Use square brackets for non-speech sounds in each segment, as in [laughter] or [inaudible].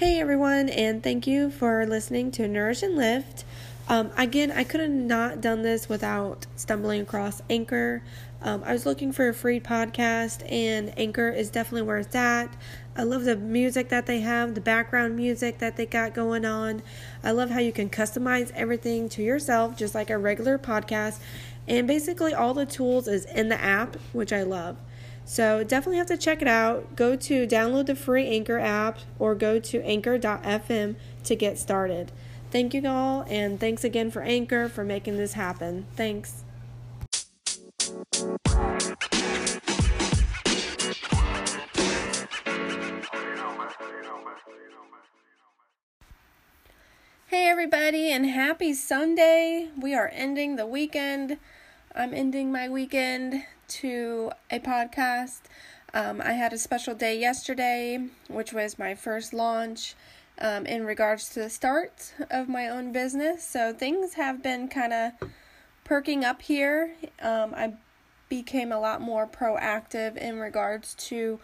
Hey everyone, and thank you for listening to Nourish and Lift. Um, again, I could have not done this without stumbling across Anchor. Um, I was looking for a free podcast, and Anchor is definitely where it's at. I love the music that they have, the background music that they got going on. I love how you can customize everything to yourself, just like a regular podcast. And basically, all the tools is in the app, which I love. So definitely have to check it out. Go to download the free Anchor app or go to anchor.fm to get started. Thank you all, and thanks again for Anchor for making this happen. Thanks. Hey, everybody, and happy Sunday. We are ending the weekend. I'm ending my weekend to a podcast. Um, I had a special day yesterday, which was my first launch um, in regards to the start of my own business. So things have been kind of perking up here. Um, I became a lot more proactive in regards to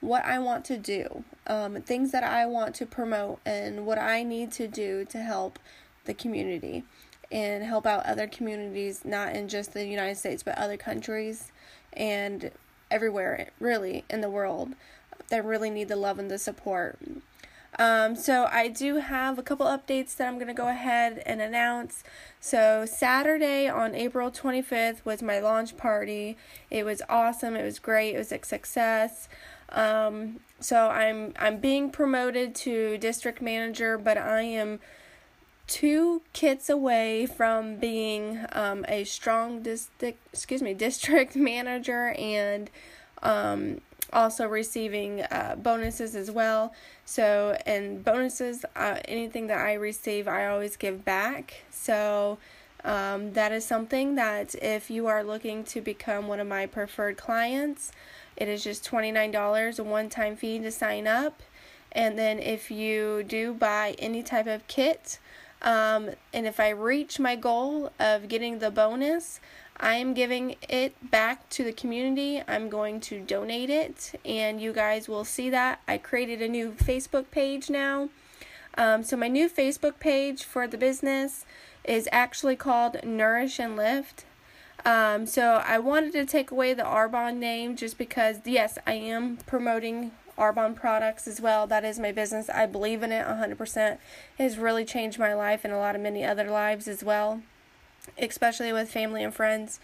what I want to do, um, things that I want to promote, and what I need to do to help the community and help out other communities, not in just the United States, but other countries and everywhere, really, in the world that really need the love and the support. Um, so I do have a couple updates that I'm going to go ahead and announce. So Saturday on April 25th was my launch party. It was awesome. It was great. It was a success. Um, so I'm I'm being promoted to district manager, but I am two kits away from being um, a strong district excuse me [laughs] district manager and um, also receiving uh, bonuses as well. So and bonuses uh, anything that i receive i always give back. So um, that is something that if you are looking to become one of my preferred clients it is just $29 a one-time fee to sign up. And then if you do buy any type of kit um, and if I reach my goal of getting the bonus, I am giving it back to the community. I'm going to donate it, and you guys will see that. I created a new Facebook page now. Um, so, my new Facebook page for the business is actually called Nourish and Lift. Um, so, I wanted to take away the Arbonne name just because, yes, I am promoting Arbonne products as well. That is my business. I believe in it 100%. It has really changed my life and a lot of many other lives as well, especially with family and friends.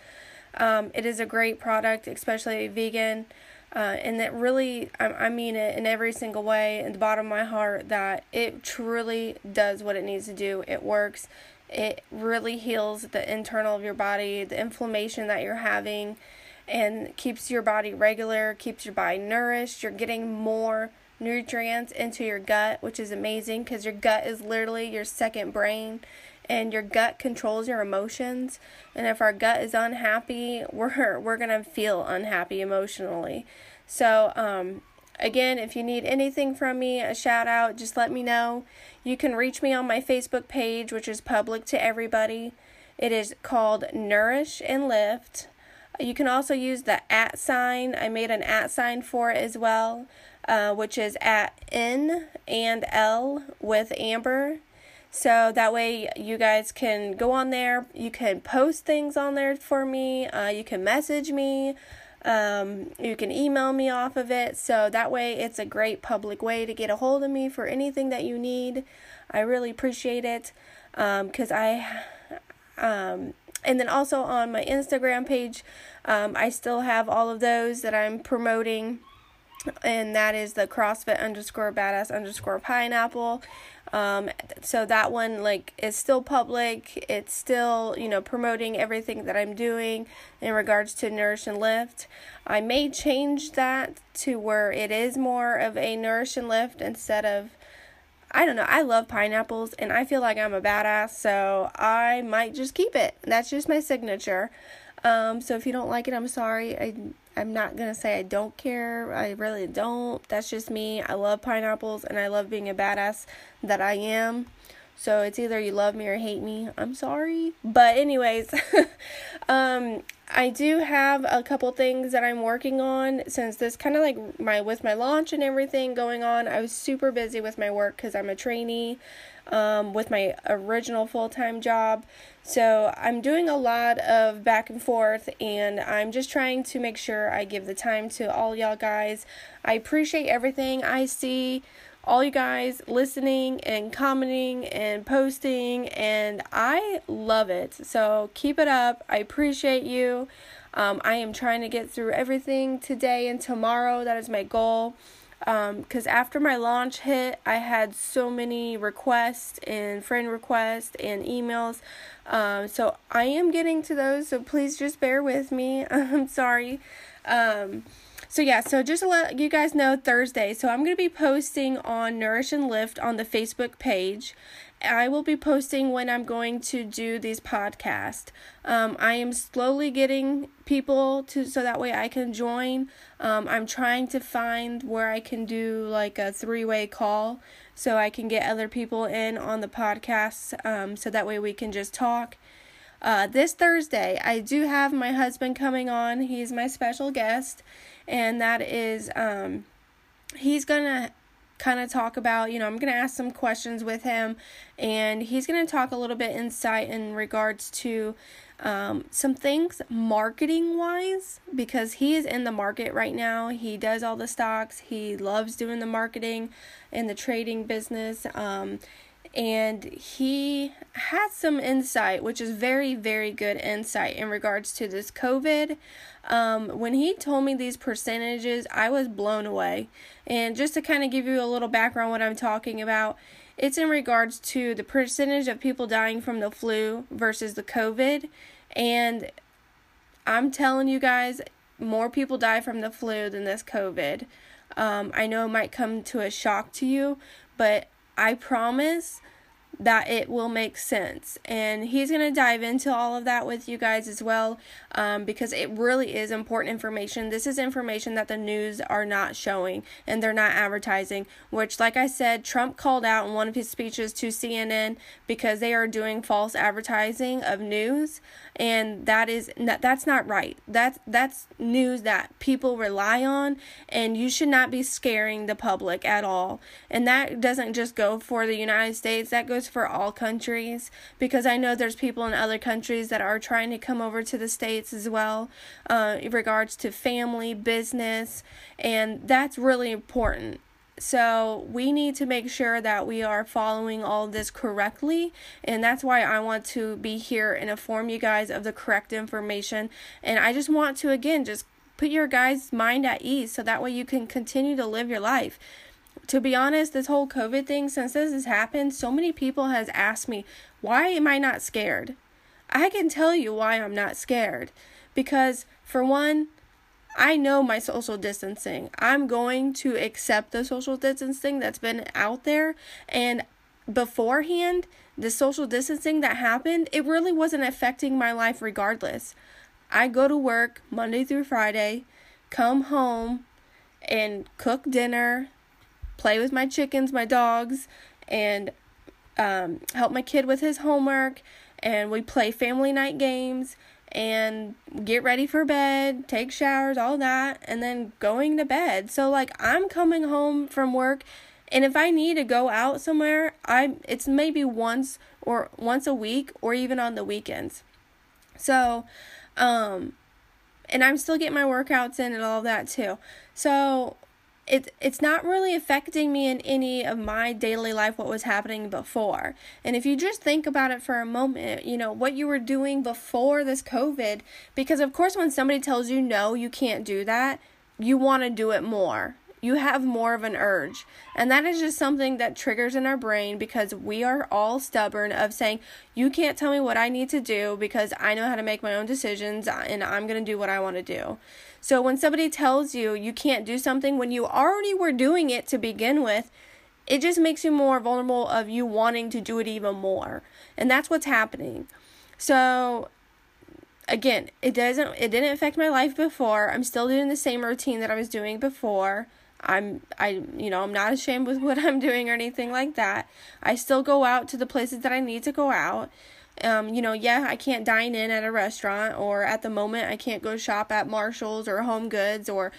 Um, it is a great product, especially vegan. Uh, and that really, I, I mean it in every single way, in the bottom of my heart, that it truly does what it needs to do. It works. It really heals the internal of your body, the inflammation that you're having and keeps your body regular, keeps your body nourished. You're getting more nutrients into your gut, which is amazing because your gut is literally your second brain and your gut controls your emotions. And if our gut is unhappy, [laughs] we're we're going to feel unhappy emotionally. So, um again, if you need anything from me, a shout out, just let me know. You can reach me on my Facebook page, which is public to everybody. It is called Nourish and Lift. You can also use the at sign. I made an at sign for it as well, uh, which is at N and L with Amber. So that way you guys can go on there. You can post things on there for me. Uh, you can message me. Um, you can email me off of it. So that way it's a great public way to get a hold of me for anything that you need. I really appreciate it because um, I. Um, and then also on my Instagram page, um, I still have all of those that I'm promoting. And that is the CrossFit underscore badass underscore pineapple. Um, so that one like is still public. It's still you know promoting everything that I'm doing in regards to nourish and lift. I may change that to where it is more of a nourish and lift instead of I don't know. I love pineapples and I feel like I'm a badass, so I might just keep it. That's just my signature. Um, so if you don't like it, I'm sorry. I I'm not gonna say I don't care. I really don't. That's just me. I love pineapples and I love being a badass that I am. So it's either you love me or hate me. I'm sorry. But anyways, [laughs] um I do have a couple things that I'm working on since this kind of like my with my launch and everything going on. I was super busy with my work cuz I'm a trainee um, with my original full time job. So I'm doing a lot of back and forth, and I'm just trying to make sure I give the time to all y'all guys. I appreciate everything I see. All you guys listening and commenting and posting, and I love it. So keep it up. I appreciate you. Um, I am trying to get through everything today and tomorrow. That is my goal because um, after my launch hit, I had so many requests and friend requests and emails. Um, so I am getting to those, so please just bear with me. [laughs] I'm sorry. So yeah, so just to let you guys know, Thursday. So I'm going to be posting on Nourish and Lift on the Facebook page. I will be posting when I'm going to do these podcasts. Um, I am slowly getting people to so that way I can join. Um, I'm trying to find where I can do like a three way call so I can get other people in on the podcast um, so that way we can just talk. Uh, this Thursday, I do have my husband coming on. He's my special guest, and that is um, he's gonna kind of talk about, you know, I'm going to ask some questions with him, and he's going to talk a little bit insight in regards to um, some things marketing wise because he is in the market right now. He does all the stocks, he loves doing the marketing and the trading business. Um, and he had some insight, which is very, very good insight in regards to this COVID. Um, when he told me these percentages, I was blown away. And just to kind of give you a little background, what I'm talking about, it's in regards to the percentage of people dying from the flu versus the COVID. And I'm telling you guys, more people die from the flu than this COVID. Um, I know it might come to a shock to you, but I promise that it will make sense. And he's going to dive into all of that with you guys as well um, because it really is important information. This is information that the news are not showing and they're not advertising, which, like I said, Trump called out in one of his speeches to CNN because they are doing false advertising of news. And that is that's not right. That's that's news that people rely on, and you should not be scaring the public at all. And that doesn't just go for the United States. That goes for all countries because I know there's people in other countries that are trying to come over to the States as well uh, in regards to family, business, and that's really important. So, we need to make sure that we are following all this correctly, and that's why I want to be here and inform you guys of the correct information. And I just want to, again, just put your guys' mind at ease so that way you can continue to live your life to be honest, this whole COVID thing, since this has happened, so many people has asked me, why am I not scared? I can tell you why I'm not scared. Because for one, I know my social distancing. I'm going to accept the social distancing that's been out there. And beforehand, the social distancing that happened, it really wasn't affecting my life regardless. I go to work Monday through Friday, come home and cook dinner, play with my chickens, my dogs, and um, help my kid with his homework. And we play family night games and get ready for bed, take showers, all that, and then going to bed. So like I'm coming home from work and if I need to go out somewhere, I it's maybe once or once a week or even on the weekends. So um and I'm still getting my workouts in and all that too. So it it's not really affecting me in any of my daily life what was happening before. And if you just think about it for a moment, you know, what you were doing before this COVID, because of course when somebody tells you no, you can't do that, you want to do it more. You have more of an urge. And that is just something that triggers in our brain because we are all stubborn of saying, you can't tell me what I need to do because I know how to make my own decisions and I'm going to do what I want to do. So when somebody tells you you can't do something when you already were doing it to begin with, it just makes you more vulnerable of you wanting to do it even more. And that's what's happening. So again, it doesn't it didn't affect my life before. I'm still doing the same routine that I was doing before. I'm I you know, I'm not ashamed with [laughs] what I'm doing or anything like that. I still go out to the places that I need to go out. Um, you know, yeah, I can't dine in at a restaurant or at the moment I can't go shop at Marshalls or Home Goods or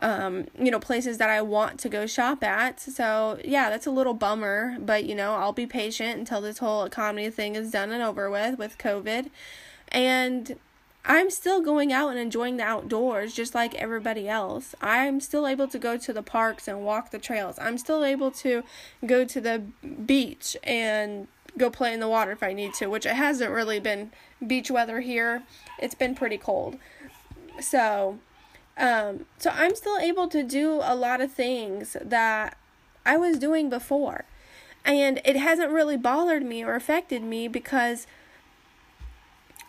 um, you know, places that I want to go shop at. So, yeah, that's a little bummer, but you know, I'll be patient until this whole economy thing is done and over with with COVID. And I'm still going out and enjoying the outdoors just like everybody else. I'm still able to go to the parks and walk the trails. I'm still able to go to the beach and go play in the water if I need to, which it hasn't really been beach weather here. It's been pretty cold. So, um, so I'm still able to do a lot of things that I was doing before. And it hasn't really bothered me or affected me because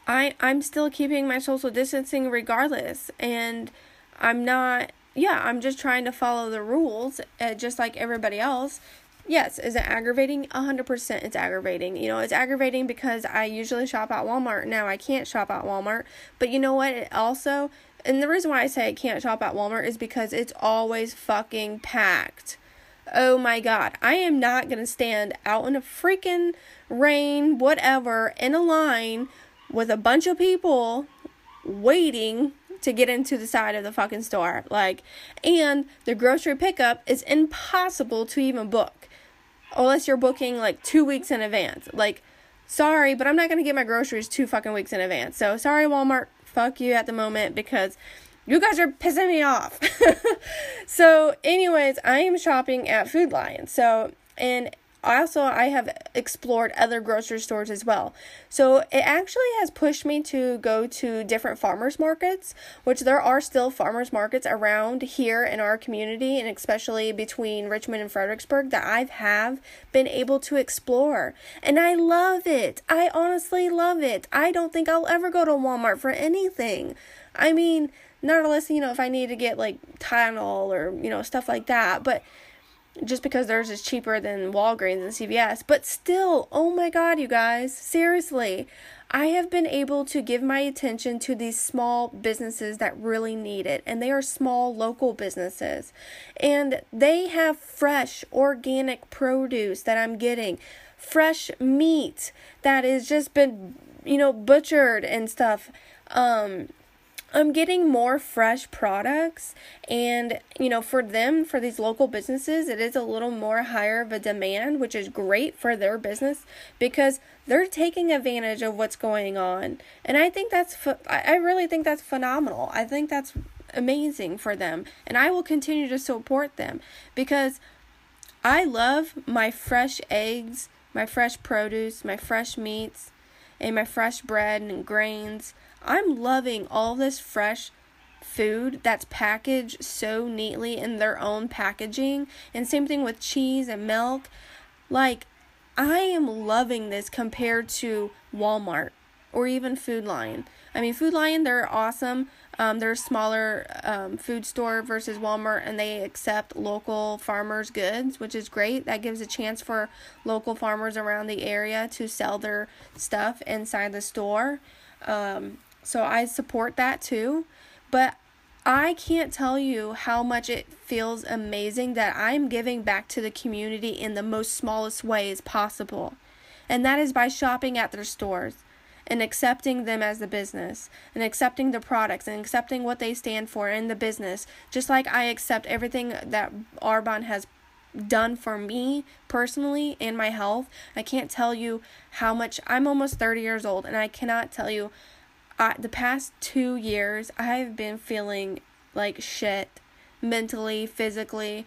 I I'm still keeping my social distancing regardless and I'm not yeah, I'm just trying to follow the rules uh, just like everybody else. Yes, is it aggravating? 100% it's aggravating. You know, it's aggravating because I usually shop at Walmart. Now I can't shop at Walmart. But you know what? It also, and the reason why I say I can't shop at Walmart is because it's always fucking packed. Oh my god. I am not going to stand out in a freaking rain, whatever, in a line with a bunch of people waiting to get into the side of the fucking store. Like, and the grocery pickup is impossible to even book unless you're booking like two weeks in advance. Like, sorry, but I'm not gonna get my groceries two fucking weeks in advance. So sorry, Walmart, fuck you at the moment because you guys are pissing me off. [laughs] so, anyways, I am shopping at Food Lion. So, and also I have explored other grocery stores as well. So it actually has pushed me to go to different farmers markets, which there are still farmers markets around here in our community and especially between Richmond and Fredericksburg that I have been able to explore. And I love it. I honestly love it. I don't think I'll ever go to Walmart for anything. I mean, not unless, you know, if I need to get like Tylenol or, you know, stuff like that, but just because theirs is cheaper than Walgreens and CVS. But still, oh my god, you guys, seriously, I have been able to give my attention to these small businesses that really need it, and they are small local businesses. And they have fresh, organic produce that I'm getting, fresh meat that has just been, you know, butchered and stuff. Um, I'm getting more fresh products and you know for them for these local businesses it is a little more higher of a demand which is great for their business because they're taking advantage of what's going on and I think that's I really think that's phenomenal. I think that's amazing for them and I will continue to support them because I love my fresh eggs, my fresh produce, my fresh meats and my fresh bread and grains I'm loving all this fresh food that's packaged so neatly in their own packaging. And same thing with cheese and milk. Like, I am loving this compared to Walmart or even Food Lion. I mean, Food Lion, they're awesome. Um, they're a smaller um, food store versus Walmart, and they accept local farmers' goods, which is great. That gives a chance for local farmers around the area to sell their stuff inside the store. Um, so I support that too. But I can't tell you how much it feels amazing that I'm giving back to the community in the most smallest ways possible. And that is by shopping at their stores and accepting them as the business and accepting the products and accepting what they stand for in the business. Just like I accept everything that Arbonne has done for me personally and my health. I can't tell you how much I'm almost 30 years old and I cannot tell you I, the past two years, I've been feeling like shit mentally, physically.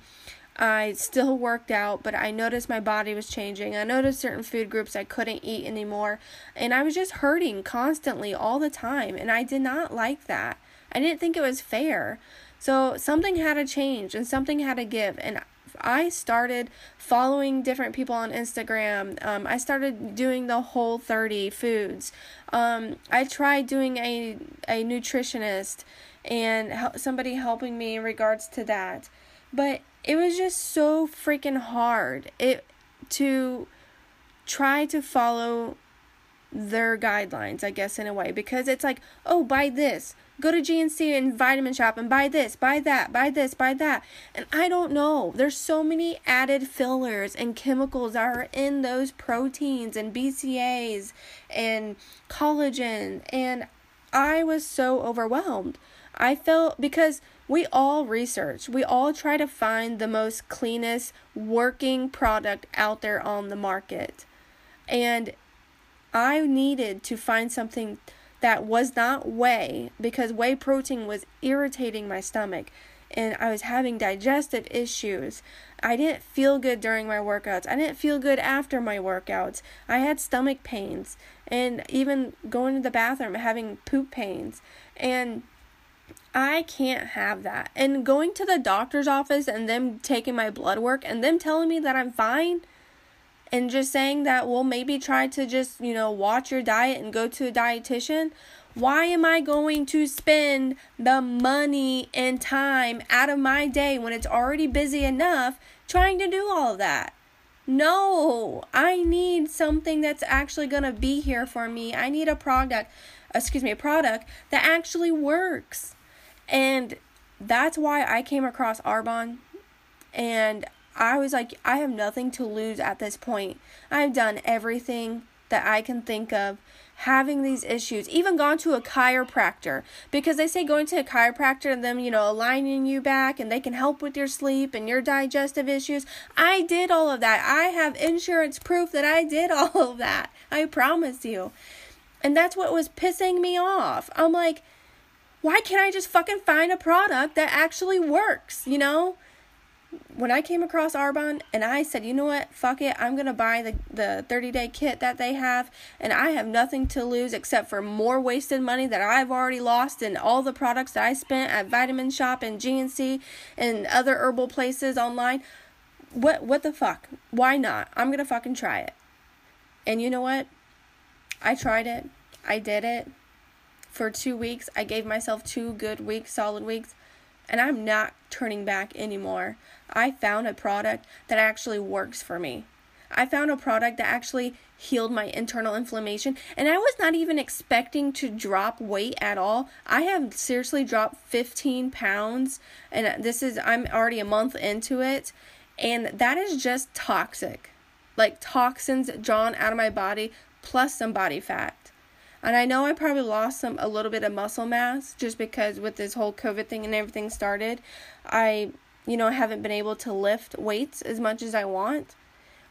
I still worked out, but I noticed my body was changing. I noticed certain food groups I couldn't eat anymore, and I was just hurting constantly all the time, and I did not like that. I didn't think it was fair. So something had to change and something had to give, and I started following different people on Instagram. Um, I started doing the whole 30 foods. Um, I tried doing a, a nutritionist and somebody helping me in regards to that. But it was just so freaking hard it to try to follow their guidelines, I guess, in a way, because it's like, oh, buy this, go to GNC and vitamin shop and buy this, buy that, buy this, buy that. And I don't know. There's so many added fillers and chemicals that are in those proteins and BCAAs and collagen. And I was so overwhelmed. I felt because we all research, we all try to find the most cleanest working product out there on the market. And I needed to find something that was not whey because whey protein was irritating my stomach and I was having digestive issues. I didn't feel good during my workouts. I didn't feel good after my workouts. I had stomach pains and even going to the bathroom having poop pains. And I can't have that. And going to the doctor's office and them taking my blood work and them telling me that I'm fine and just saying that, well, maybe try to just, you know, watch your diet and go to a dietitian. Why am I going to spend the money and time out of my day when it's already busy enough trying to do all of that? No, I need something that's actually going to be here for me. I need a product, excuse me, a product that actually works. And that's why I came across Arbonne and I was like, I have nothing to lose at this point. I've done everything that I can think of having these issues, even gone to a chiropractor because they say going to a chiropractor and them, you know, aligning you back and they can help with your sleep and your digestive issues. I did all of that. I have insurance proof that I did [laughs] all of that. I promise you. And that's what was pissing me off. I'm like, why can't I just fucking find a product that actually works, you know? When I came across Arbonne and I said, you know what, fuck it, I'm gonna buy the the 30 day kit that they have, and I have nothing to lose except for more wasted money that I've already lost in all the products that I spent at Vitamin Shop and GNC and other herbal places online. What what the fuck? Why not? I'm gonna fucking try it. And you know what? I tried it. I did it for two weeks. I gave myself two good weeks, solid weeks and I'm not turning back anymore. I found a product that actually works for me. I found a product that actually healed my internal inflammation, and I was not even expecting to drop weight at all. I have seriously dropped 15 pounds, and this is, I'm already a month into it, and that is just toxic. Like toxins drawn out of my body plus some body fat. And I know I probably lost some a little bit of muscle mass just because with this whole COVID thing and everything started, I you know I haven't been able to lift weights as much as I want.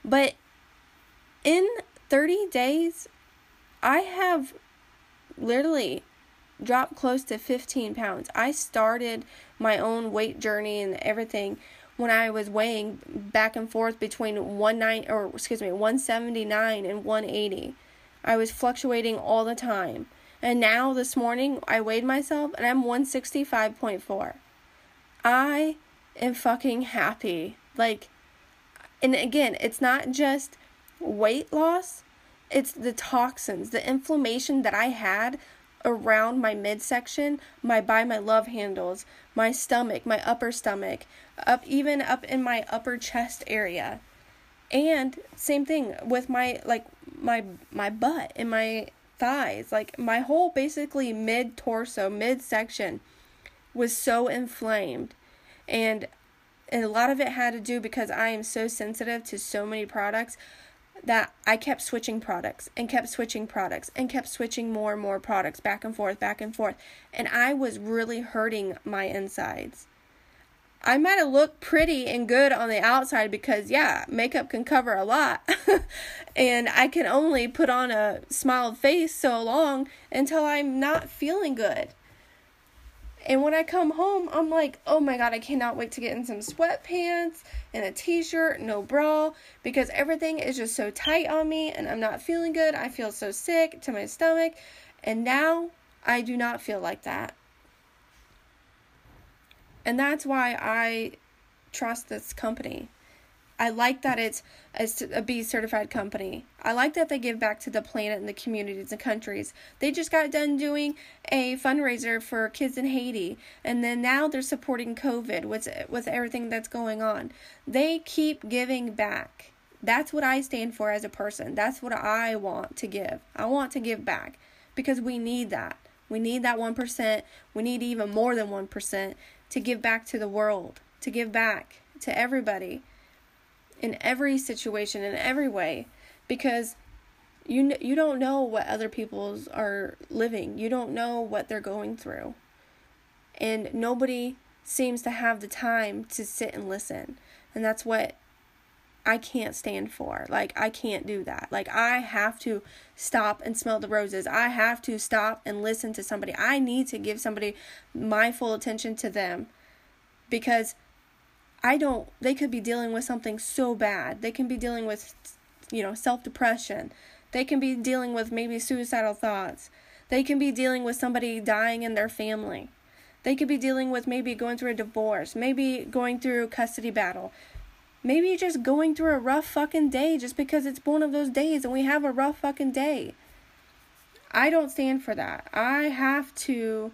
But in 30 days, I have literally dropped close to 15 pounds. I started my own weight journey and everything when I was weighing back and forth between 19 or excuse me 179 and 180. I was fluctuating all the time. And now this morning I weighed myself and I'm 165.4. I am fucking happy. Like, and again, it's not just weight loss, it's the toxins, the inflammation that I had around my midsection, my by my love handles, my stomach, my upper stomach, up even up in my upper chest area. And same thing with my like my my butt and my thighs, like my whole basically mid torso, mid section was so inflamed. And and a lot of it had to do because I am so sensitive to so many products that I kept switching products and kept switching products and kept switching more and more products back and forth, back and forth. And I was really hurting my insides. I might have looked pretty and good on the outside because, yeah, makeup can cover a lot. [laughs] and I can only put on a smiled face so long until I'm not feeling good. And when I come home, I'm like, oh my god, I cannot wait to get in some sweatpants and a t shirt, no bra, because everything is just so tight on me and I'm not feeling good. I feel so sick to my stomach. And now I do not feel like that. And that's why I trust this company. I like that it's a B certified company. I like that they give back to the planet and the communities and countries. They just got done doing a fundraiser for kids in Haiti, and then now they're supporting COVID with with everything that's going on. They keep giving back. That's what I stand for as a person. That's what I want to give. I want to give back because we need that. We need that 1%. We need even more than 1% to give back to the world, to give back to everybody in every situation, in every way, because you you don't know what other people's are living. You don't know what they're going through. And nobody seems to have the time to sit and listen. And that's what I can't stand for. Like, I can't do that. Like, I have to stop and smell the roses. I have to stop and listen to somebody. I need to give somebody my full attention to them because I don't, they could be dealing with something so bad. They can be dealing with, you know, self depression. They can be dealing with maybe suicidal thoughts. They can be dealing with somebody dying in their family. They could be dealing with maybe going through a divorce, maybe going through a custody battle, maybe just going through a rough fucking day just because it's one of those days and we have a rough fucking day. I don't stand for that. I have to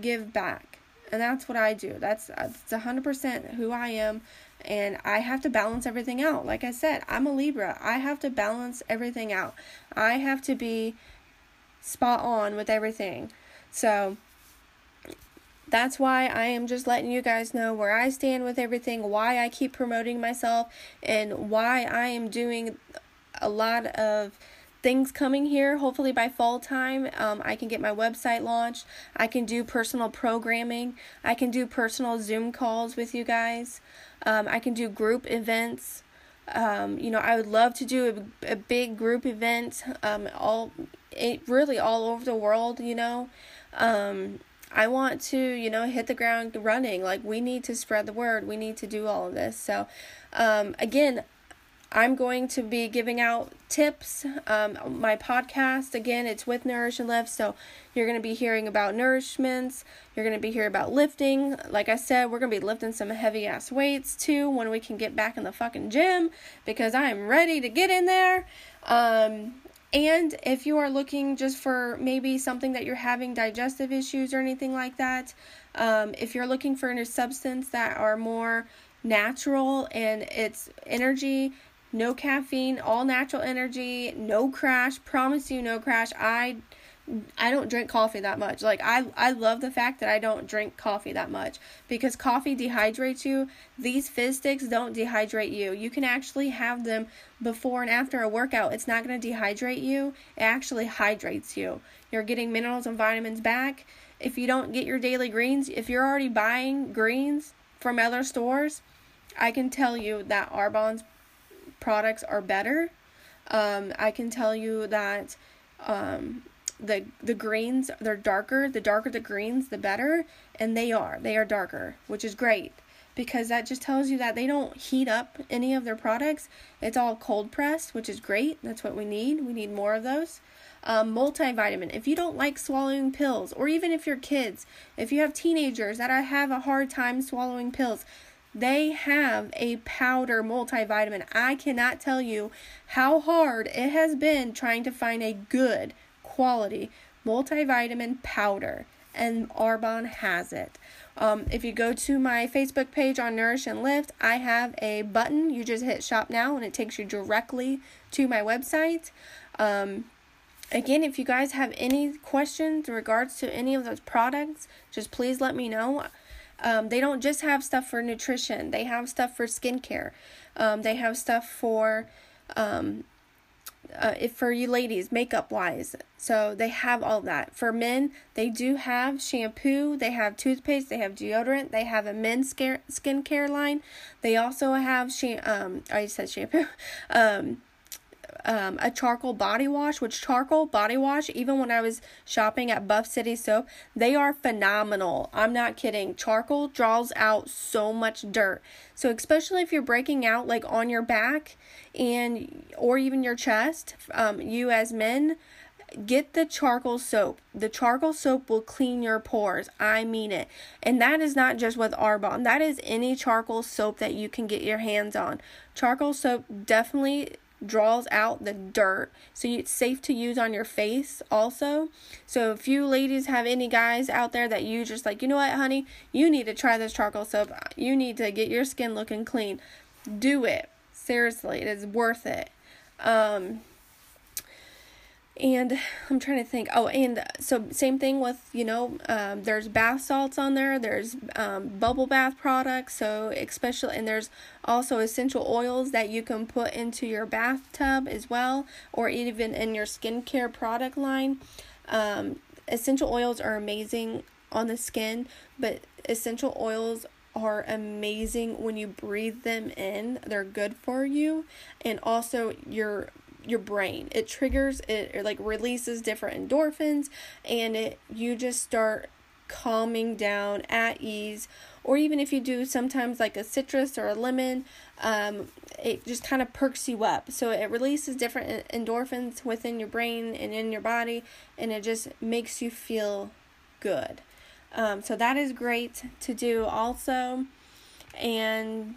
give back. And that's what I do. That's that's 100% who I am and I have to balance everything out. Like I said, I'm a Libra. I have to balance everything out. I have to be spot on with everything. So that's why I am just letting you guys know where I stand with everything, why I keep promoting myself, and why I am doing a lot of things coming here. Hopefully, by fall time, um, I can get my website launched. I can do personal programming. I can do personal Zoom calls with you guys. Um, I can do group events. Um, you know, I would love to do a, a big group event, um, all it, really all over the world. You know, um, I want to, you know, hit the ground running. Like, we need to spread the word. We need to do all of this. So, um, again, I'm going to be giving out tips. Um, my podcast, again, it's with Nourish and Lift. So, you're going to be hearing about nourishments. You're going to be hearing about lifting. Like I said, we're going to be lifting some heavy ass weights too when we can get back in the fucking gym because I am ready to get in there. Um, and if you are looking just for maybe something that you're having digestive issues or anything like that, um, if you're looking for a substance that are more natural and it's energy, no caffeine, all natural energy, no crash, promise you no crash. I I don't drink coffee that much. Like I I love the fact that I don't drink coffee that much because coffee dehydrates you. These fizz sticks don't dehydrate you. You can actually have them before and after a workout. It's not going to dehydrate you. It actually hydrates you. You're getting minerals and vitamins back. If you don't get your daily greens, if you're already buying greens from other stores, I can tell you that Arbonne's products are better. Um, I can tell you that um, the the greens they're darker. The darker the greens the better. And they are. They are darker which is great. Because that just tells you that they don't heat up any of their products. It's all cold pressed which is great. That's what we need. We need more of those. Um, multivitamin. If you don't like swallowing pills or even if you're kids if you have teenagers that I have a hard time swallowing pills they have a powder multivitamin i cannot tell you how hard it has been trying to find a good quality multivitamin powder, and Arbonne has it. Um, if you go to my Facebook page on Nourish and Lift, I have a button. You just hit shop now and it takes you directly to my website. Um, again, if you guys have any questions in regards to any of those products, just please let me know. Um, they don't just have stuff for nutrition, they have stuff for skincare, um, they have stuff for um, uh, if for you ladies, makeup wise. So they have all that. For men, they do have shampoo, they have toothpaste, they have deodorant, they have a men's skincare line. They also have sham- um I said shampoo. [laughs] um um, a charcoal body wash, which charcoal body wash, even when I was shopping at Buff City Soap, they are phenomenal. I'm not kidding. Charcoal draws out so much dirt. So, especially if you're breaking out like on your back and or even your chest, um, you as men, get the charcoal soap. The charcoal soap will clean your pores. I mean it. And that is not just with Arbonne. That is any charcoal soap that you can get your hands on. Charcoal soap definitely draws out the dirt. So it's safe to use on your face also. So if you ladies have any guys out there that you just like you know what honey? You need to try this charcoal soap. You need to get your skin looking clean. Do it. Seriously it is worth it. Um and I'm trying to think. Oh, and so same thing with you know, um, there's bath salts on there. There's um, bubble bath products. So especially, and there's also essential oils that you can put into your bathtub as well, or even in your skincare product line. Um, essential oils are amazing on the skin, but essential oils are amazing when you breathe them in. They're good for you, and also your your brain. It triggers it, it like releases different endorphins and it you just start calming down at ease. Or even if you do sometimes like a citrus or a lemon um, it just kind of perks you up. So it releases different endorphins within your brain and in your body and it just makes you feel good. Um, so that is great to do also. And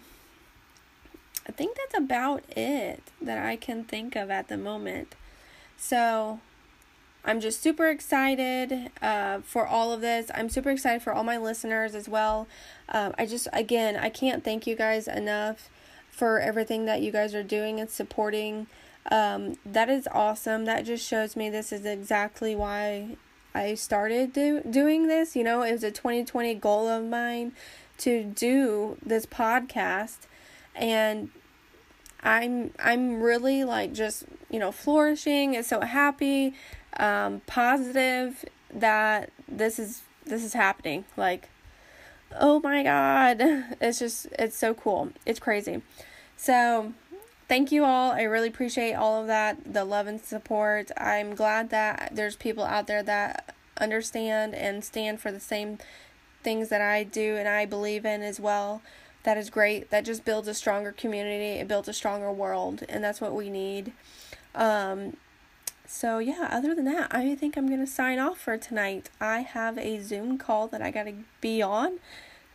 I think that's about it that I can think of at the moment. So I'm just super excited uh, for all of this. I'm super excited for all my listeners as well. Um, I just, again, I can't thank you guys enough for everything that you guys are doing and supporting. Um, that is awesome. That just shows me this is exactly why I started do, doing this. You know, it was a 2020 goal of mine to do this podcast. And I'm I'm really like just you know flourishing and so happy, um, positive that this is this is happening. Like, oh my god, [laughs] it's just it's so cool. It's crazy. So, thank you all. I really appreciate all of that, the love and support. I'm glad that there's people out there that understand and stand for the same things that I do and I believe in as well that is great. That just builds a stronger community. It builds a stronger world, and that's what we need. Um, so yeah, other than that, I think I'm gonna sign off for tonight. I have a Zoom call that I gotta be on.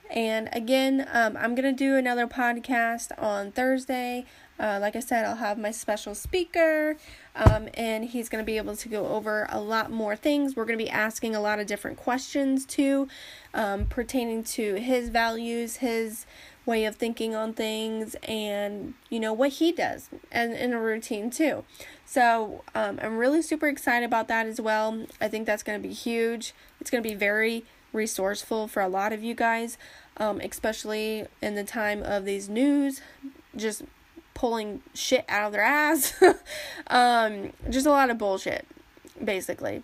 And again, um, I'm gonna do another podcast on Thursday. Uh, like I said, I'll have my special speaker, um, and he's going to be able to go over a lot more things. We're going to be asking a lot of different questions too, um, pertaining to his values, his way of thinking on things and you know what he does and in a routine too. So um, i'm really super excited about that as well. I think that's going to be huge. It's going to be very resourceful for a lot of you guys um, especially in the time of these news just pulling shit out of their ass. [laughs] Um, just a lot of bullshit basically.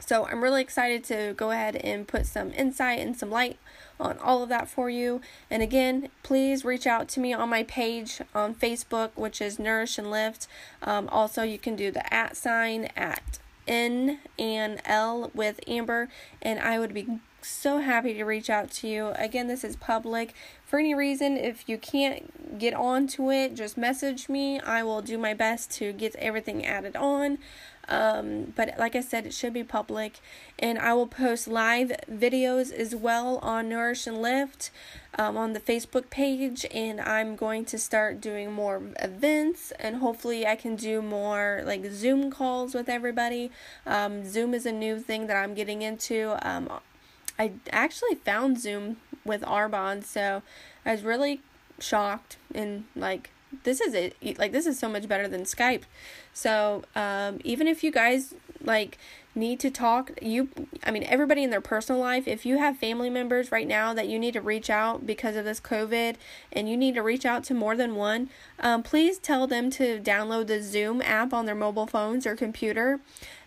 So i'm really excited to go ahead and put some insight and some light on all of that for you. And again, please reach out to me on my page on Facebook, which is Nourish and Lift. Um, also, you can do the at sign at N and L with Amber, and I would be so happy to reach out to you. Again, this is public. For any reason, if you can't get on to it, just message me. I will do my best to get everything added on. Um, but like I said, it should be public. And I will post live videos as well on Nourish and Lift um, on the Facebook page. And I'm going to start doing more events and hopefully I can do more like Zoom calls with everybody. Um, Zoom is a new thing that I'm getting into. Um, I actually found Zoom with Arbonne, so I was really shocked and like this is it like this is so much better than Skype. So, um, even if you guys like need to talk you i mean everybody in their personal life if you have family members right now that you need to reach out because of this covid and you need to reach out to more than one um, please tell them to download the zoom app on their mobile phones or computer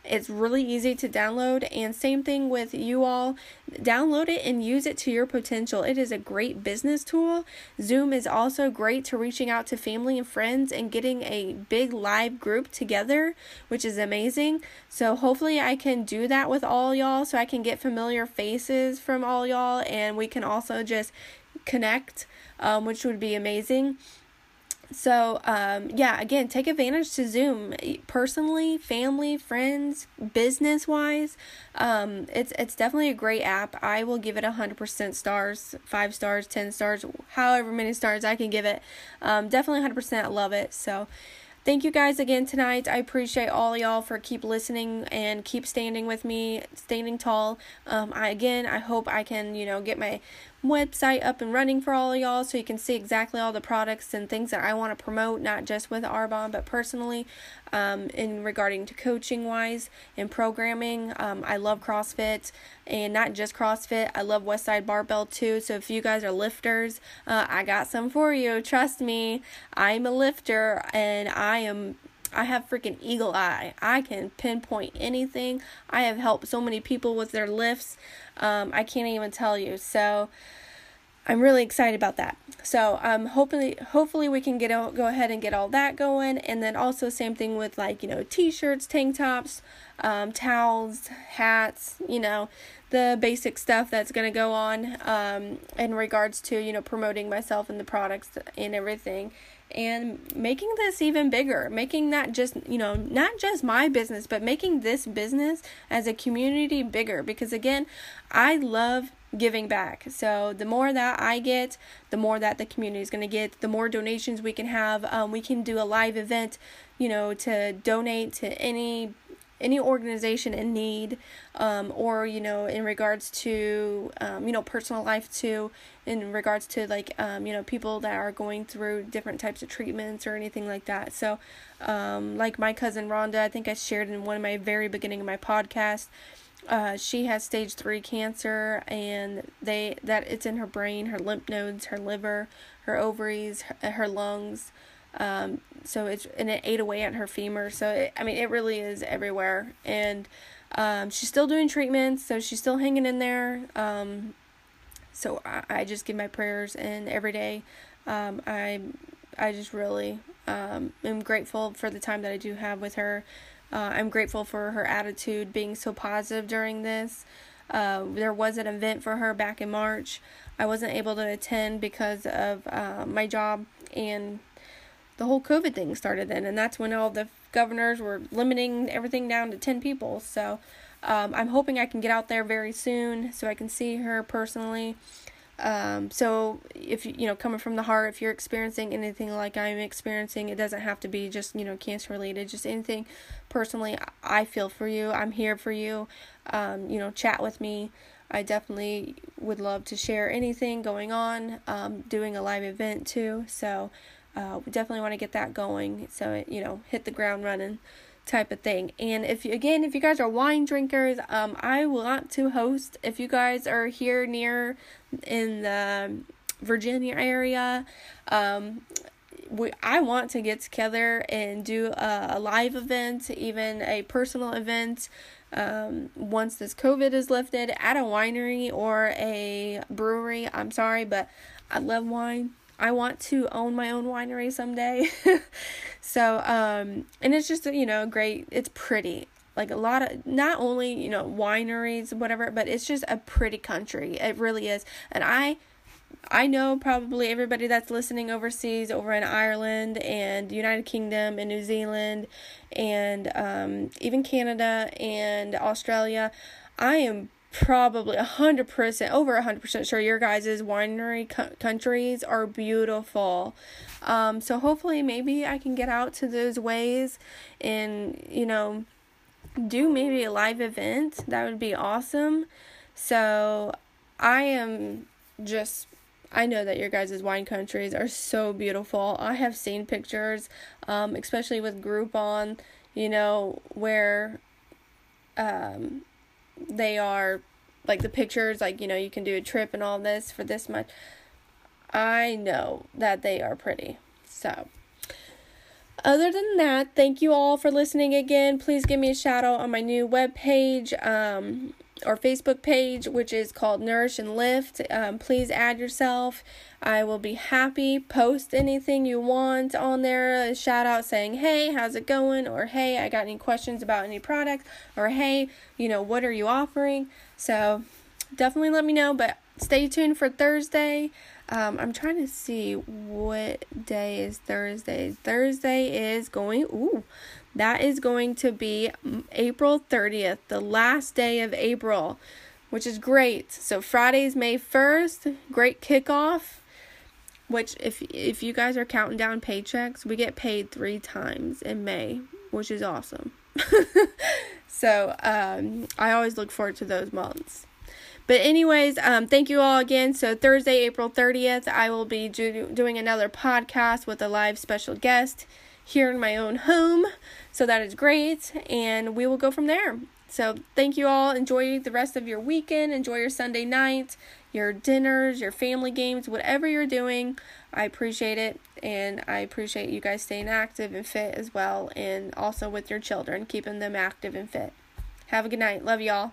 it's really easy to download, and same thing with you all. Download it and use it to your potential. It is a great business tool. Zoom is also great to reaching out to family and friends and getting a big live group together, which is amazing. So, hopefully, I can do that with all y'all so I can get familiar faces from all y'all, and we can also just connect, um, which would be amazing. So, um, yeah, again, take advantage to Zoom personally, family, friends, business wise. Um, it's it's definitely a great app. I will give it a hundred percent stars, five stars, ten stars, however many stars I can give it. Um, definitely hundred percent. love it. So, thank you guys again tonight. I appreciate all y'all for keep listening and keep standing with me, standing tall. Um, I again, I hope I can you know get my website up and running for all of y'all so you can see exactly all the products and things that I want to promote, not just with Arbonne, but personally um, in regarding to coaching wise and programming. Um, I love CrossFit and not just CrossFit. I love Westside Barbell too. So if you guys are lifters, uh, I got some for you. Trust me, I'm a lifter and I am I have freaking eagle eye. I can pinpoint anything. I have helped so many people with their lifts. Um, I can't even tell you. So I'm really excited about that. So um, hopefully, hopefully we can get out, go ahead and get all that going, and then also same thing with like you know t-shirts, tank tops, um, towels, hats, you know, the basic stuff that's gonna go on um, in regards to you know promoting myself and the products and everything and making this even bigger making that just you know not just my business but making this business as a community bigger. Because again i love giving back. So the more that i get the more that the community is going to get the more donations we can have. Um, we can do a live event you know to donate to any any organization in need um, or you know in regards to um, you know personal life too in regards to like um, you know people that are going through different types of treatments or anything like that. So um, like my cousin rhonda i think i shared in one of my very beginning of my podcast uh, she has stage three cancer and they that it's in her brain her lymph nodes her liver her ovaries her, her lungs um, so it's and it ate away at her femur. So it, I mean, it really is everywhere. And um, she's still doing treatments, so she's still hanging in there. Um, so I, I just give my prayers and every day. Um, I I just really um, am grateful for the time that I do have with her. Uh, I'm grateful for her attitude being so positive during this. Uh, there was an event for her back in March. I wasn't able to attend because of uh, my job and the whole COVID thing started then, and that's when all the governors were limiting everything down to 10 people. So um, I'm hoping I can get out there very soon so I can see her personally. Um, so if you, know, coming from the heart, if you're experiencing anything like I'm experiencing, it doesn't have to be just, you know, cancer related, just anything personally, I feel for you. I'm here for you. Um, you know, chat with me. I definitely would love to share anything going on, um, doing a live event too. So, uh, we definitely want to get that going so it, you know hit the ground running type of thing and if you again if you guys are wine drinkers um i want to host if you guys are here near in the virginia area um we, I want to get together and do a, a live event, even a personal event, um, once this COVID is lifted at a winery or a brewery. I'm sorry, but I love wine. I want to own my own winery someday. [laughs] so, um, and it's just, you know, great. It's pretty. Like a lot of, not only, you know, wineries, whatever, but it's just a pretty country. It really is. And I, I know probably everybody that's listening overseas, over in Ireland and United Kingdom and New Zealand and um, even Canada and Australia. I am probably 100% over 100% sure your guys' winery co- countries are beautiful. Um, so hopefully maybe i can get out to those ways and you know do maybe a live event. That would be awesome. So i am just I know that your guys' wine countries are so beautiful. I have seen pictures, um, especially with Groupon, you know, where um, they are like the pictures, like, you know, you can do a trip and all this for this much. I know that they are pretty. So, other than that, thank you all for listening again. Please give me a shout out on my new web page um, or Facebook page, which is called Nourish and Lift. Um, please add yourself. I will be happy. Post anything you want on there. A shout out saying, hey, how's it going? Or hey, I got any questions about any product? Or hey, you know, what are you offering? So definitely let me know. But stay tuned for Thursday. Um, I'm trying to see what day is Thursday. Thursday is going, ooh, that is going to be April 30th, the last day of April, which is great. So Friday's May 1st, great kickoff. Which, if if you guys are counting down paychecks, we get paid three times in May, which is awesome. [laughs] so um, I always look forward to those months. But, anyways, um, thank you all again. So, Thursday, April 30th, I will be do- doing another podcast with a live special guest here in my own home. So, that is great. And we will go from there. So, thank you all. Enjoy the rest of your weekend. Enjoy your Sunday night, your dinners, your family games, whatever you're doing. I appreciate it. And I appreciate you guys staying active and fit as well. And also with your children, keeping them active and fit. Have a good night. Love y'all.